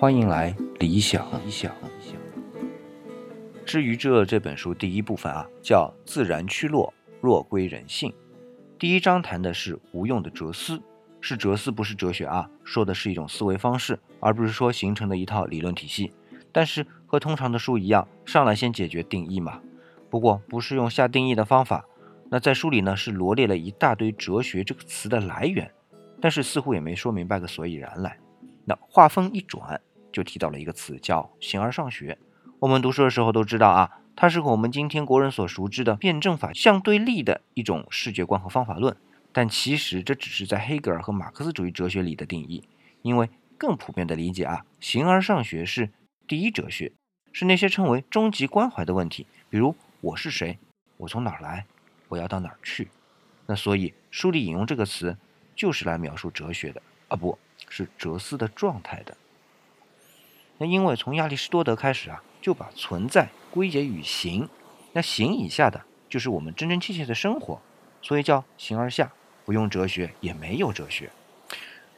欢迎来理想理想。至于这这本书第一部分啊，叫自然趋落，若归人性。第一章谈的是无用的哲思，是哲思不是哲学啊，说的是一种思维方式，而不是说形成的一套理论体系。但是和通常的书一样，上来先解决定义嘛。不过不是用下定义的方法。那在书里呢是罗列了一大堆哲学这个词的来源，但是似乎也没说明白个所以然来。那话锋一转，就提到了一个词叫形而上学。我们读书的时候都知道啊。它是和我们今天国人所熟知的辩证法相对立的一种世界观和方法论，但其实这只是在黑格尔和马克思主义哲学里的定义。因为更普遍的理解啊，形而上学是第一哲学，是那些称为终极关怀的问题，比如我是谁，我从哪儿来，我要到哪儿去。那所以书里引用这个词，就是来描述哲学的啊，不是哲思的状态的。那因为从亚里士多德开始啊。就把存在归结于形，那形以下的就是我们真真切切的生活，所以叫形而下，不用哲学也没有哲学。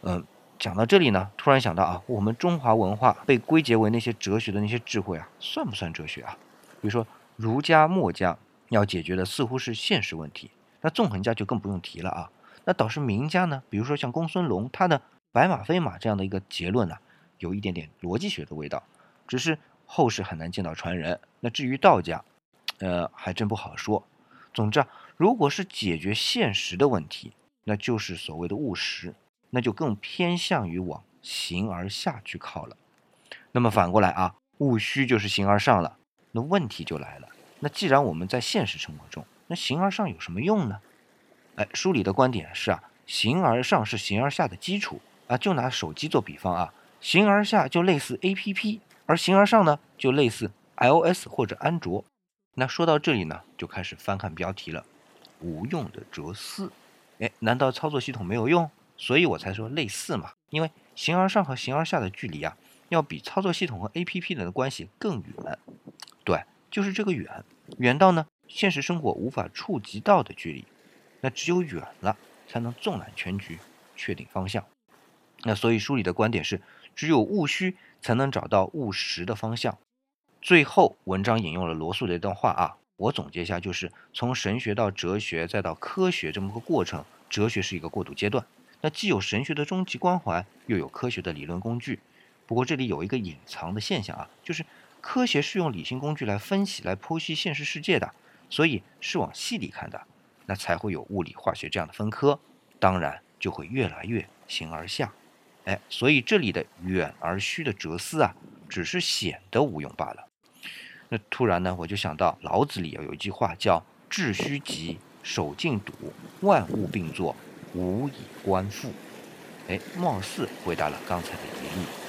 嗯，讲到这里呢，突然想到啊，我们中华文化被归结为那些哲学的那些智慧啊，算不算哲学啊？比如说儒家、墨家要解决的似乎是现实问题，那纵横家就更不用提了啊。那倒是名家呢，比如说像公孙龙，他的白马非马这样的一个结论呢，有一点点逻辑学的味道，只是。后世很难见到传人。那至于道家，呃，还真不好说。总之啊，如果是解决现实的问题，那就是所谓的务实，那就更偏向于往形而下去靠了。那么反过来啊，务虚就是形而上了。那问题就来了。那既然我们在现实生活中，那形而上有什么用呢？哎，书里的观点是啊，形而上是形而下的基础啊。就拿手机做比方啊，形而下就类似 A P P。而形而上呢，就类似 iOS 或者安卓。那说到这里呢，就开始翻看标题了，无用的哲思。哎，难道操作系统没有用？所以我才说类似嘛。因为形而上和形而下的距离啊，要比操作系统和 APP 的关系更远。对，就是这个远，远到呢现实生活无法触及到的距离。那只有远了，才能纵览全局，确定方向。那所以书里的观点是，只有务虚。才能找到务实的方向。最后，文章引用了罗素的一段话啊，我总结一下，就是从神学到哲学再到科学这么个过程，哲学是一个过渡阶段。那既有神学的终极关怀，又有科学的理论工具。不过这里有一个隐藏的现象啊，就是科学是用理性工具来分析、来剖析现实世界的，所以是往细里看的，那才会有物理、化学这样的分科，当然就会越来越形而下。哎，所以这里的远而虚的哲思啊，只是显得无用罢了。那突然呢，我就想到老子里有一句话叫“致虚极，守静笃，万物并作，无以观复”。哎，貌似回答了刚才的疑义。